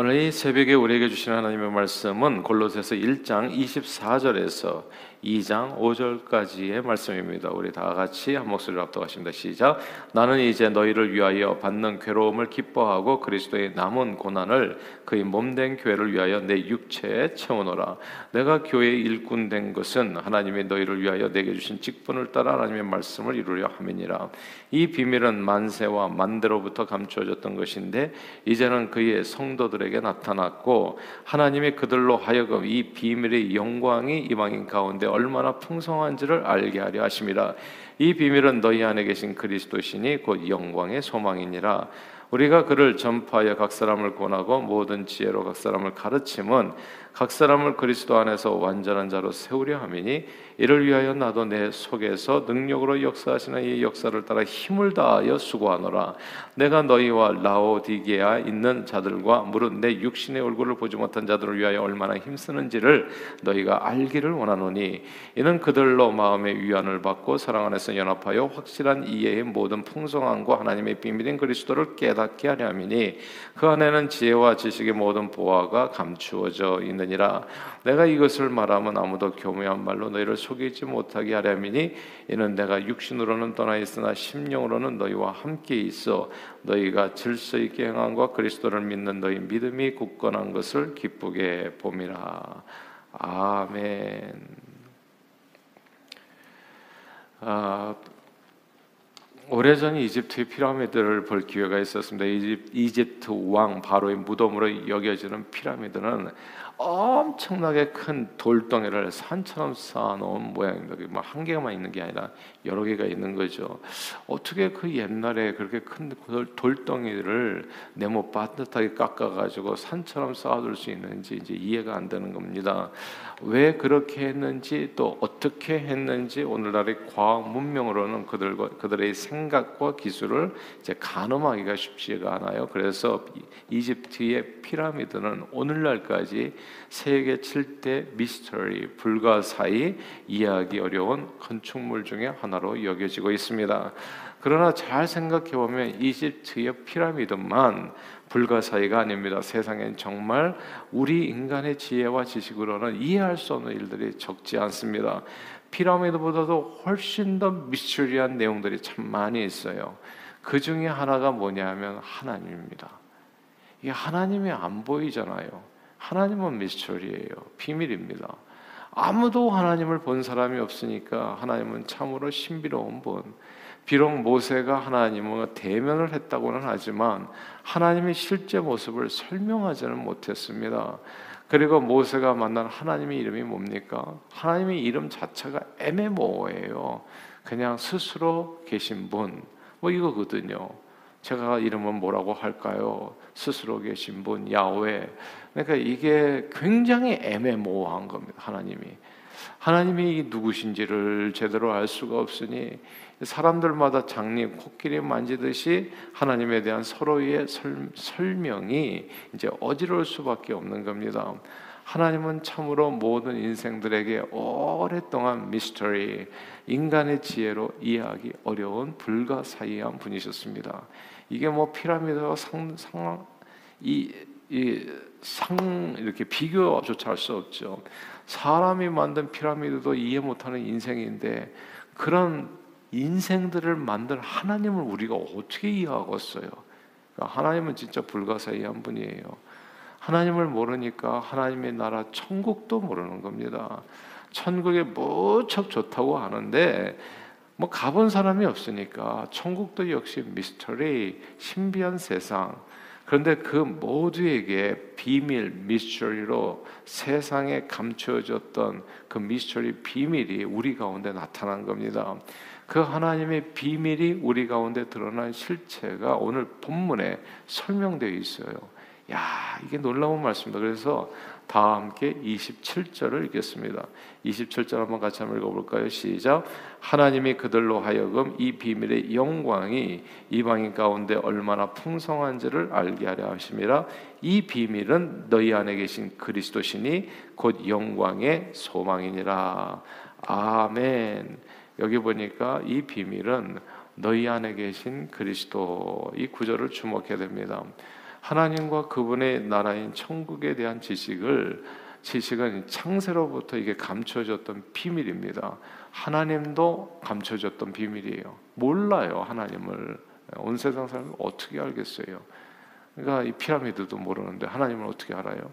오늘 이 새벽에 우리에게 주신 하나님의 말씀은 골로새서 1장 24절에서 2장 5절까지의 말씀입니다. 우리 다 같이 한 목소리로 합독하십니다. 시작. 나는 이제 너희를 위하여 받는 괴로움을 기뻐하고 그리스도의 남은 고난을 그의 몸된 교회를 위하여 내 육체에 채우노라. 내가 교회의 일꾼 된 것은 하나님이 너희를 위하여 내게 주신 직분을 따라 하나님의 말씀을 이루려 함이니라. 이 비밀은 만세와 만대로부터 감추어졌던 것인데 이제는 그의 성도들 에게 나타났고 하나님이 그들로 하여금 이 비밀의 영광이 이방인 가운데 얼마나 풍성한지를 알게 하려 하심이라 이 비밀은 너희 안에 계신 그리스도시니 곧 영광의 소망이니라. 우리가 그를 전파하여 각 사람을 권하고 모든 지혜로 각 사람을 가르침은 각 사람을 그리스도 안에서 완전한 자로 세우려 함이니 이를 위하여 나도 내 속에서 능력으로 역사하시는 이 역사를 따라 힘을 다하여 수고하노라. 내가 너희와 라오디게아 있는 자들과 무릇 내 육신의 얼굴을 보지 못한 자들을 위하여 얼마나 힘쓰는지를 너희가 알기를 원하노니 이는 그들로 마음의 위안을 받고 사랑 안에서 연합하여 확실한 이해의 모든 풍성함과 하나님의 비밀인 그리스도를 깨닫게 하려 함이니 그 안에는 지혜와 지식의 모든 보화가 감추어져 있 느니라 내가 이것을 말하면 아무도 교묘한 말로 너희를 속이지 못하게 하려미니 이는 내가 육신으로는 떠나 있으나 심령으로는 너희와 함께 있어 너희가 질서 있게 행함과 그리스도를 믿는 너희 믿음이 굳건한 것을 기쁘게 봄이라 아멘. 아, 오래전 이집트의 피라미드를 볼 기회가 있었습니다. 이집, 이집트 왕 바로의 무덤으로 여겨지는 피라미드는 엄청나게 큰 돌덩이를 산처럼 쌓아놓은 모양입니다. 뭐한 개만 있는 게 아니라 여러 개가 있는 거죠. 어떻게 그 옛날에 그렇게 큰 돌덩이를 네모 반듯하게 깎아가지고 산처럼 쌓아둘 수 있는지 이제 이해가 안 되는 겁니다. 왜 그렇게 했는지 또 어떻게 했는지 오늘날의 과학 문명으로는 그들과 그들의 생각과 기술을 이제 가늠하기가 쉽지가 않아요. 그래서 이집트의 피라미드는 오늘날까지 세계 7대 미스터리 불가사의 이해하기 어려운 건축물 중에 하나로 여겨지고 있습니다. 그러나 잘 생각해 보면 이집트의 피라미드만 불가사의가 아닙니다. 세상엔 정말 우리 인간의 지혜와 지식으로는 이해할 수 없는 일들이 적지 않습니다. 피라미드보다도 훨씬 더 미스터리한 내용들이 참 많이 있어요. 그 중에 하나가 뭐냐면 하나님입니다. 이 하나님이 안 보이잖아요. 하나님은 미스터리예요. 비밀입니다. 아무도 하나님을 본 사람이 없으니까 하나님은 참으로 신비로운 분. 비록 모세가 하나님과 대면을 했다고는 하지만 하나님의 실제 모습을 설명하지는 못했습니다. 그리고 모세가 만난 하나님의 이름이 뭡니까? 하나님의 이름 자체가 애매모호해요. 그냥 스스로 계신 분. 뭐 이거거든요. 제가 이름은 뭐라고 할까요? 스스로 계신 분 야훼. 그러니까 이게 굉장히 애매모호한 겁니다. 하나님이 하나님이 누구신지를 제대로 알 수가 없으니 사람들마다 장님 코끼리 만지듯이 하나님에 대한 서로의 설, 명이 이제 어지러울 수밖에 없는 겁니다. 하나님은 참으로 모든 인생들에게 오랫동안 미스터리, 인간의 지혜로 이해하기 어려운 불가사의한 분이셨습니다. 이게 뭐 피라미드와 상, 상, 이, 이 상, 이렇게 비교조차 할 수 없죠. 사람이 만든 피라미드도 이해 못하는 인생인데 그런 인생들을 만든 하나님을 우리가 어떻게 이해하겠어요? 그러니까 하나님은 진짜 불가사의한 분이에요. 하나님을 모르니까 하나님의 나라 천국도 모르는 겁니다. 천국에 무척 좋다고 하는데 뭐 가본 사람이 없으니까 천국도 역시 미스터리 신비한 세상 그런데 그 모두에게 비밀 미스터리로 세상에 감춰졌던 그 미스터리 비밀이 우리 가운데 나타난 겁니다. 그 하나님의 비밀이 우리 가운데 드러난 실체가 오늘 본문에 설명되어 있어요. 야, 이게 놀라운 말씀입니다. 그래서 다 함께 27절을 읽겠습니다. 27절 한번 같이 한번 읽어볼까요? 시작. 하나님이 그들로 하여금 이 비밀의 영광이 이방인 가운데 얼마나 풍성한지를 알게 하려 하심이라. 이 비밀은 너희 안에 계신 그리스도시니 곧 영광의 소망이니라. 아멘. 여기 보니까 이 비밀은 너희 안에 계신 그리스도 이 구절을 주목해야 됩니다. 하나님과 그분의 나라인 천국에 대한 지식을 지식은 창세로부터 이게 감춰졌던 비밀입니다. 하나님도 감춰졌던 비밀이에요. 몰라요 하나님을 온 세상 사람 어떻게 알겠어요? 그러니까 이 피라미드도 모르는데 하나님을 어떻게 알아요?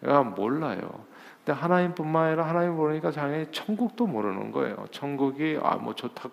그러니까 몰라요. 근데 하나님뿐만 아니라 하나님 모르니까 당연히 천국도 모르는 거예요. 천국이 아 뭐 좋다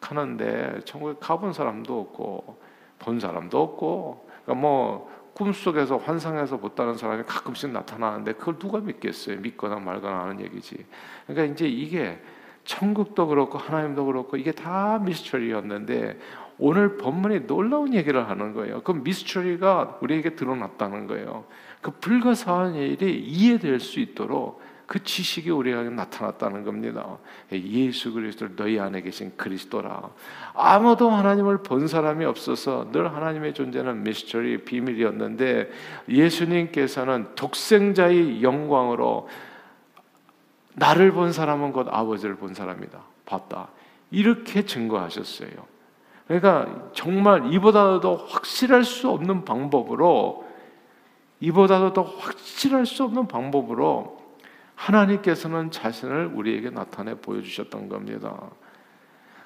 하는데 천국에 가본 사람도 없고 본 사람도 없고 그러니까 뭐 꿈속에서 환상에서 봤다는 사람이 가끔씩 나타나는데 그걸 누가 믿겠어요? 믿거나 말거나 하는 얘기지. 그러니까 이제 이게 천국도 그렇고 하나님도 그렇고 이게 다 미스터리였는데 오늘 본문이 놀라운 얘기를 하는 거예요. 그 미스터리가 우리에게 드러났다는 거예요. 그 불가사한 일이 이해될 수 있도록 그 지식이 우리에게 나타났다는 겁니다. 예수 그리스도 너희 안에 계신 그리스도라. 아무도 하나님을 본 사람이 없어서 늘 하나님의 존재는 미스터리 비밀이었는데 예수님께서는 독생자의 영광으로 나를 본 사람은 곧 아버지를 본 사람이다. 봤다. 이렇게 증거하셨어요. 그러니까 정말 이보다도 확실할 수 없는 방법으로 이보다도 더 확실할 수 없는 방법으로 하나님께서는 자신을 우리에게 나타내 보여주셨던 겁니다.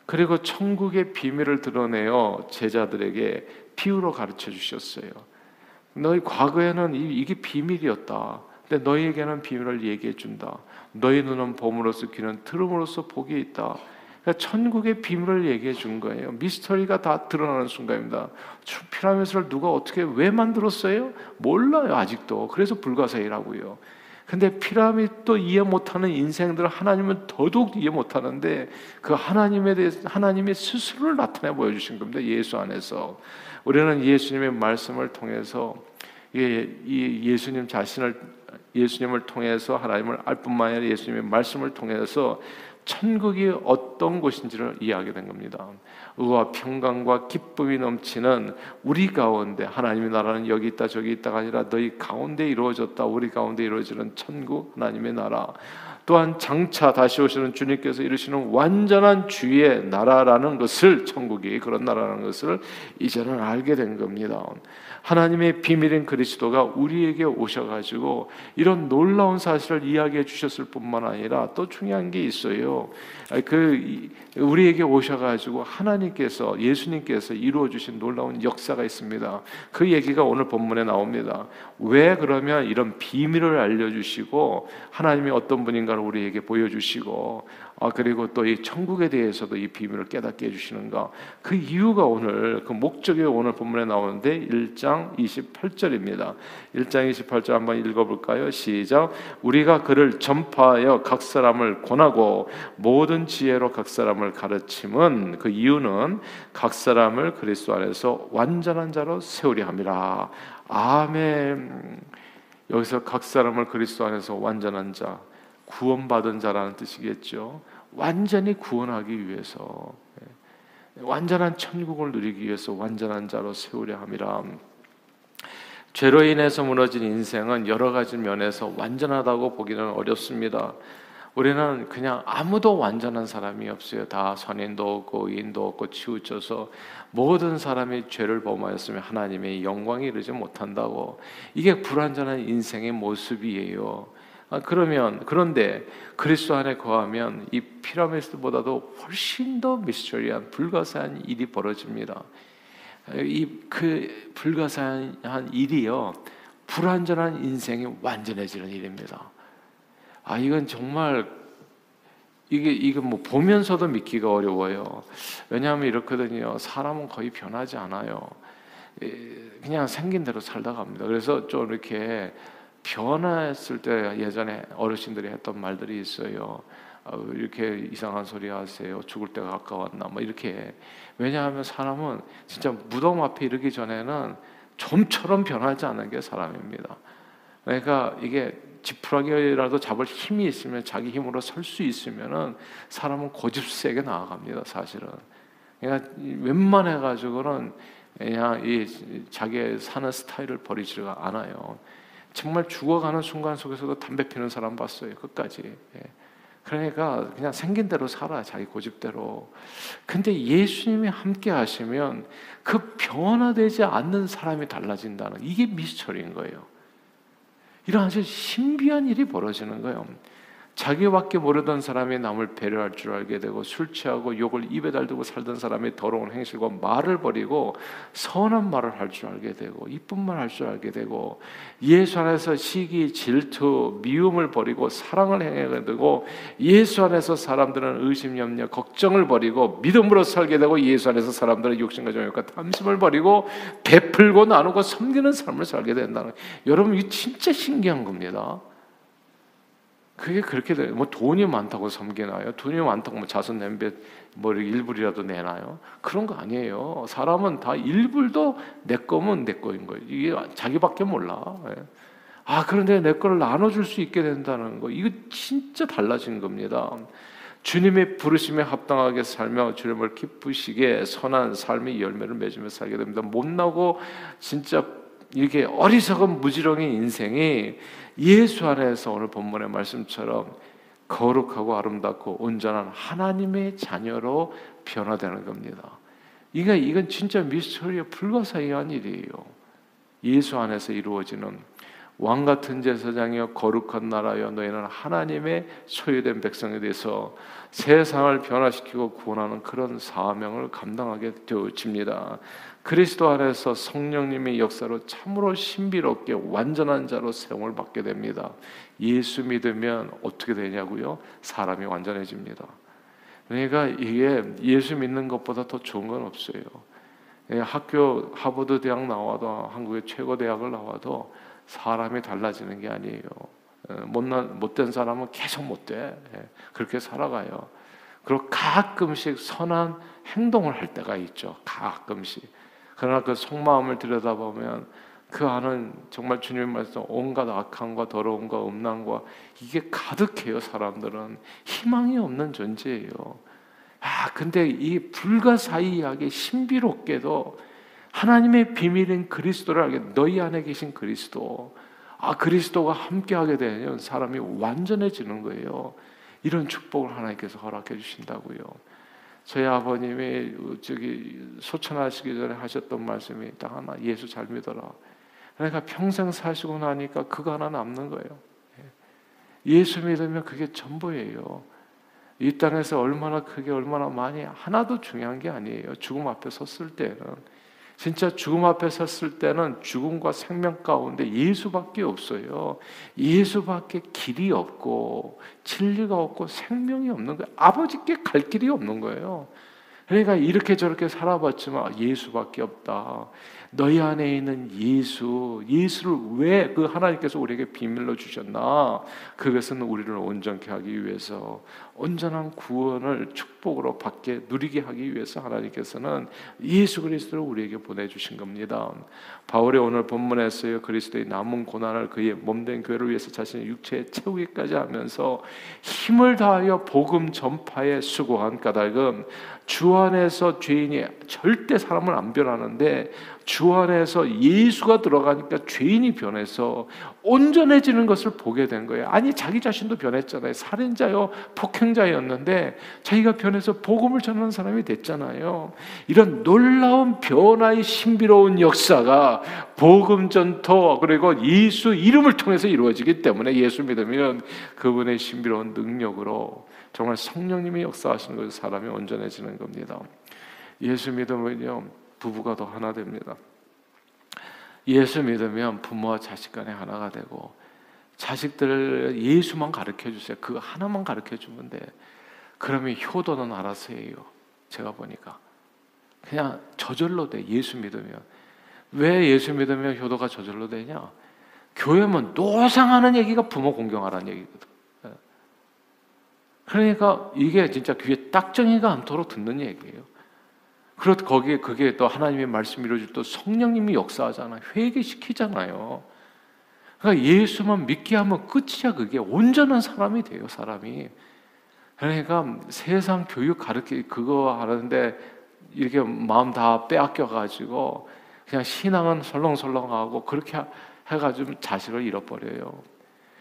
그리고 천국의 비밀을 드러내어 제자들에게 비유로 가르쳐 주셨어요. 너희 과거에는 이게 비밀이었다. 근데 너희에게는 비밀을 얘기해 준다. 너희 눈은 봄으로써 귀는 들음으로써 복이 있다. 그러니까 천국의 비밀을 얘기해 준 거예요. 미스터리가 다 드러나는 순간입니다. 피라미드를 누가 어떻게 왜 만들었어요? 몰라요 아직도. 그래서 불가사의라고요. 근데 피라미드도 이해 못하는 인생들 하나님은 더더욱 이해 못하는데 그 하나님에 대해 하나님이 스스로를 나타내 보여주신 겁니다. 예수 안에서 우리는 예수님의 말씀을 통해서 이 예수님 자신을 예수님을 통해서 하나님을 알 뿐만 아니라 예수님의 말씀을 통해서 천국이 어떤 곳인지를 이해하게 된 겁니다. 의와 평강과 기쁨이 넘치는 우리 가운데 하나님의 나라는 여기 있다 저기 있다가 아니라 너희 가운데 이루어졌다 우리 가운데 이루어지는 천국 하나님의 나라 또한 장차 다시 오시는 주님께서 이루시는 완전한 주의 나라라는 것을 천국이 그런 나라라는 것을 이제는 알게 된 겁니다. 하나님의 비밀인 그리스도가 우리에게 오셔가지고 이런 놀라운 사실을 이야기해 주셨을 뿐만 아니라 또 중요한 게 있어요. 그 우리에게 오셔가지고 하나님께서 예수님께서 이루어 주신 놀라운 역사가 있습니다. 그 얘기가 오늘 본문에 나옵니다. 왜 그러면 이런 비밀을 알려주시고 하나님이 어떤 분인가를 우리에게 보여주시고 아 그리고 또 이 천국에 대해서도 이 비밀을 깨닫게 해주시는 가 그 이유가 오늘 그 목적이 오늘 본문에 나오는데 1장 28절입니다. 1장 28절 한번 읽어볼까요? 시작. 우리가 그를 전파하여 각 사람을 권하고 모든 지혜로 각 사람을 가르침은 그 이유는 각 사람을 그리스도 안에서 완전한 자로 세우려 함이라. 아멘. 여기서 각 사람을 그리스도 안에서 완전한 자, 구원받은 자라는 뜻이겠죠. 완전히 구원하기 위해서 예. 완전한 천국을 누리기 위해서 완전한 자로 세우려 함이라. 죄로 인해서 무너진 인생은 여러 가지 면에서 완전하다고 보기는 어렵습니다. 우리는 그냥 아무도 완전한 사람이 없어요. 다 선인도 없고 인도 없고 치우쳐서 모든 사람이 죄를 범하였으면 하나님의 영광이 이르지 못한다고. 이게 불완전한 인생의 모습이에요. 아, 그러면 그런데 그리스도 안에 거하면 이 피라미드보다도 훨씬 더 미스터리한 불가사한 일이 벌어집니다. 이 그 불가사한 일이요 불완전한 인생이 완전해지는 일입니다. 아 이건 정말 이게 이거 뭐 보면서도 믿기가 어려워요. 왜냐하면 이렇거든요. 사람은 거의 변하지 않아요. 그냥 생긴 대로 살다 갑니다. 그래서 좀 이렇게 변했을 때 예전에 어르신들이 했던 말들이 있어요. 어, 이렇게 이상한 소리 하세요. 죽을 때가 가까웠나? 뭐 이렇게 왜냐하면 사람은 진짜 무덤 앞에 이르기 전에는 좀처럼 변하지 않는 게 사람입니다. 그러니까 이게 지푸라기라도 잡을 힘이 있으면 자기 힘으로 설 수 있으면은 사람은 고집세게 나아갑니다. 사실은. 그러니까 웬만해 가지고는 그냥 이 자기 사는 스타일을 버리지가 않아요. 정말 죽어가는 순간 속에서도 담배 피는 사람 봤어요. 끝까지. 예. 그러니까 그냥 생긴 대로 살아 자기 고집대로. 근데 예수님이 함께 하시면 그 변화되지 않는 사람이 달라진다는 이게 미스터리인 거예요. 이런 아주 신비한 일이 벌어지는 거예요. 자기밖에 모르던 사람이 남을 배려할 줄 알게 되고 술 취하고 욕을 입에 달두고 살던 사람이 더러운 행실과 말을 버리고 선한 말을 할 줄 알게 되고 이쁜 말 할 줄 알게 되고 예수 안에서 시기, 질투, 미움을 버리고 사랑을 행하게 되고 예수 안에서 사람들은 의심, 염려, 걱정을 버리고 믿음으로 살게 되고 예수 안에서 사람들은 욕심과 정욕과 탐심을 버리고 베풀고 나누고 섬기는 삶을 살게 된다는 여러분 이게 진짜 신기한 겁니다. 그게 그렇게 돼요. 뭐 돈이 많다고 섬기나요? 돈이 많다고 뭐 자손 냄배 뭐 일불이라도 내나요? 그런 거 아니에요. 사람은 다 일불도 내 거면 내 거인 거예요. 이게 자기밖에 몰라. 예. 아 그런데 내 거를 나눠줄 수 있게 된다는 거 이거 진짜 달라진 겁니다. 주님의 부르심에 합당하게 살며 주님을 기쁘시게 선한 삶의 열매를 맺으며 살게 됩니다. 못나고 진짜 이게 어리석은 무지렁인 인생이 예수 안에서 오늘 본문의 말씀처럼 거룩하고 아름답고 온전한 하나님의 자녀로 변화되는 겁니다. 이게 이건 진짜 미스터리에 불가사의한 일이에요. 예수 안에서 이루어지는 왕 같은 제사장이여 거룩한 나라여 너희는 하나님의 소유된 백성에 대해서 세상을 변화시키고 구원하는 그런 사명을 감당하게 되어집니다. 그리스도 안에서 성령님의 역사로 참으로 신비롭게 완전한 자로 세움을 받게 됩니다. 예수 믿으면 어떻게 되냐고요? 사람이 완전해집니다. 그러니까 이게 예수 믿는 것보다 더 좋은 건 없어요. 예, 학교 하버드 대학 나와도 한국의 최고 대학을 나와도 사람이 달라지는 게 아니에요. 예, 못난 못된 사람은 계속 못돼 예, 그렇게 살아가요. 그리고 가끔씩 선한 행동을 할 때가 있죠. 가끔씩. 그러나 그 속마음을 들여다보면 그 안은 정말 주님 말씀 온갖 악함과 더러움과 음란과 이게 가득해요 사람들은 희망이 없는 존재예요. 아 근데 이 불가사의하게 신비롭게도 하나님의 비밀인 그리스도를 알게 너희 안에 계신 그리스도 아 그리스도가 함께하게 되면 사람이 완전해지는 거예요. 이런 축복을 하나님께서 허락해 주신다고요. 저희 아버님이 저기 소천하시기 전에 하셨던 말씀이 딱 하나 예수 잘 믿어라. 그러니까 평생 사시고 나니까 그거 하나 남는 거예요. 예수 믿으면 그게 전부예요. 이 땅에서 얼마나 크게 얼마나 많이 하나도 중요한 게 아니에요. 죽음 앞에 섰을 때는 진짜 죽음 앞에 섰을 때는 죽음과 생명 가운데 예수밖에 없어요. 예수밖에 길이 없고 진리가 없고 생명이 없는 거예요. 아버지께 갈 길이 없는 거예요. 그러니까 이렇게 저렇게 살아봤지만 예수밖에 없다. 너희 안에 있는 예수, 예수를 왜 그 하나님께서 우리에게 비밀로 주셨나? 그것은 우리를 온전케 하기 위해서 온전한 구원을 축복으로 받게 누리게 하기 위해서 하나님께서는 예수 그리스도를 우리에게 보내주신 겁니다. 바울의 오늘 본문에서요 그리스도의 남은 고난을 그의 몸된 교회를 위해서 자신의 육체에 채우기까지 하면서 힘을 다하여 복음 전파에 수고한 까닭은 주 안에서 죄인이 절대 사람을 안 변하는데 주 안에서 예수가 들어가니까 죄인이 변해서 온전해지는 것을 보게 된 거예요. 아니 자기 자신도 변했잖아요. 살인자요, 폭행 자였는데 자기가 변해서 복음을 전하는 사람이 됐잖아요. 이런 놀라운 변화의 신비로운 역사가 복음 전토 그리고 예수 이름을 통해서 이루어지기 때문에 예수 믿으면 그분의 신비로운 능력으로 정말 성령님이 역사하시는 것에 사람이 온전해지는 겁니다. 예수 믿으면요 부부가 더 하나 됩니다. 예수 믿으면 부모와 자식 간에 하나가 되고 자식들 예수만 가르쳐 주세요. 그 하나만 가르쳐 주면 돼. 그러면 효도는 알아서 해요. 제가 보니까 그냥 저절로 돼. 예수 믿으면 왜 예수 믿으면 효도가 저절로 되냐? 교회면 노상하는 얘기가 부모 공경하라는 얘기거든. 예. 그러니까 이게 진짜 귀에 딱정이가 않도록 듣는 얘기예요. 그렇 거기에 그게 또 하나님의 말씀 이루어질 또 성령님이 역사하잖아. 회개시키잖아요. 그러니까 예수만 믿게 하면 끝이야. 그게 온전한 사람이 돼요. 사람이. 그러니까 세상 교육 가르치 그거 하는데 이렇게 마음 다 빼앗겨 가지고 그냥 신앙은 설렁설렁하고 그렇게 해가지고 자식을 잃어버려요.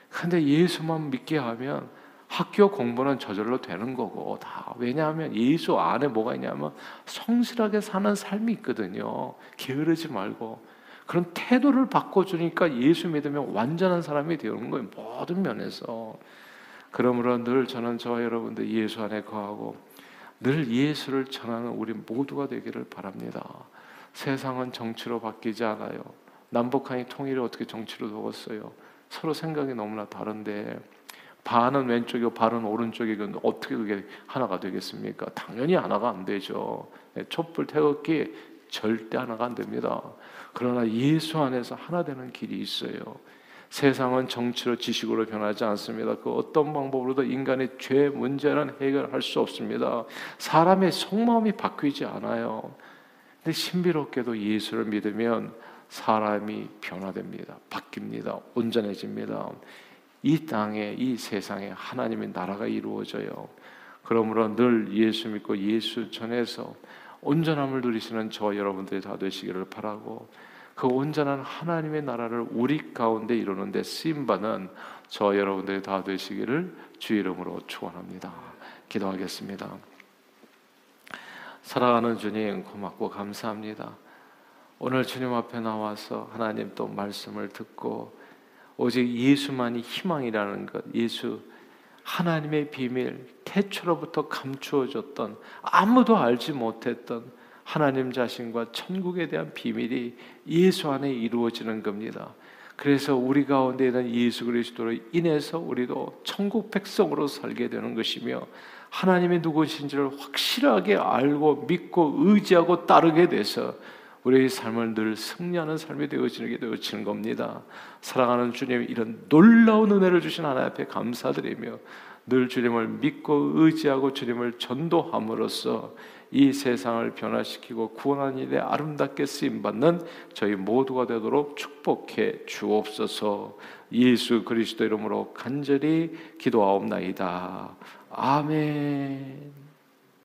근데 예수만 믿게 하면 학교 공부는 저절로 되는 거고 다 왜냐하면 예수 안에 뭐가 있냐면 성실하게 사는 삶이 있거든요. 게으르지 말고 그런 태도를 바꿔주니까 예수 믿으면 완전한 사람이 되는 거예요. 모든 면에서. 그러므로 늘 저는 저와 여러분들 예수 안에 거하고 늘 예수를 전하는 우리 모두가 되기를 바랍니다. 세상은 정치로 바뀌지 않아요. 남북한이 통일을 어떻게 정치로 두었어요? 서로 생각이 너무나 다른데 반은 왼쪽이고 반은 오른쪽이고 어떻게 그게 하나가 되겠습니까? 당연히 하나가 안 되죠. 네, 촛불 태극기 절대 하나가 안 됩니다. 그러나 예수 안에서 하나 되는 길이 있어요. 세상은 정치로 지식으로 변하지 않습니다. 그 어떤 방법으로도 인간의 죄 문제는 해결할 수 없습니다. 사람의 속마음이 바뀌지 않아요. 근데 신비롭게도 예수를 믿으면 사람이 변화됩니다. 바뀝니다. 온전해집니다. 이 땅에 이 세상에 하나님의 나라가 이루어져요. 그러므로 늘 예수 믿고 예수 전해서 온전함을 누리시는 저 여러분들이 다 되시기를 바라고 그 온전한 하나님의 나라를 우리 가운데 이루는데 쓰임 받는 저 여러분들이 다 되시기를 주 이름으로 축원합니다. 기도하겠습니다. 사랑하는 주님 고맙고 감사합니다. 오늘 주님 앞에 나와서 하나님 또 말씀을 듣고 오직 예수만이 희망이라는 것, 예수 하나님의 비밀, 태초로부터 감추어졌던 아무도 알지 못했던 하나님 자신과 천국에 대한 비밀이 예수 안에 이루어지는 겁니다. 그래서 우리 가운데 있는 예수 그리스도로 인해서 우리도 천국 백성으로 살게 되는 것이며 하나님의 누구신지를 확실하게 알고 믿고 의지하고 따르게 돼서 우리의 삶을 늘 승리하는 삶이 되어지게 되어지는 겁니다. 사랑하는 주님 이런 놀라운 은혜를 주신 하나님 앞에 감사드리며 늘 주님을 믿고 의지하고 주님을 전도함으로써 이 세상을 변화시키고 구원하는 일에 아름답게 쓰임 받는 저희 모두가 되도록 축복해 주옵소서. 예수 그리스도 이름으로 간절히 기도하옵나이다. 아멘.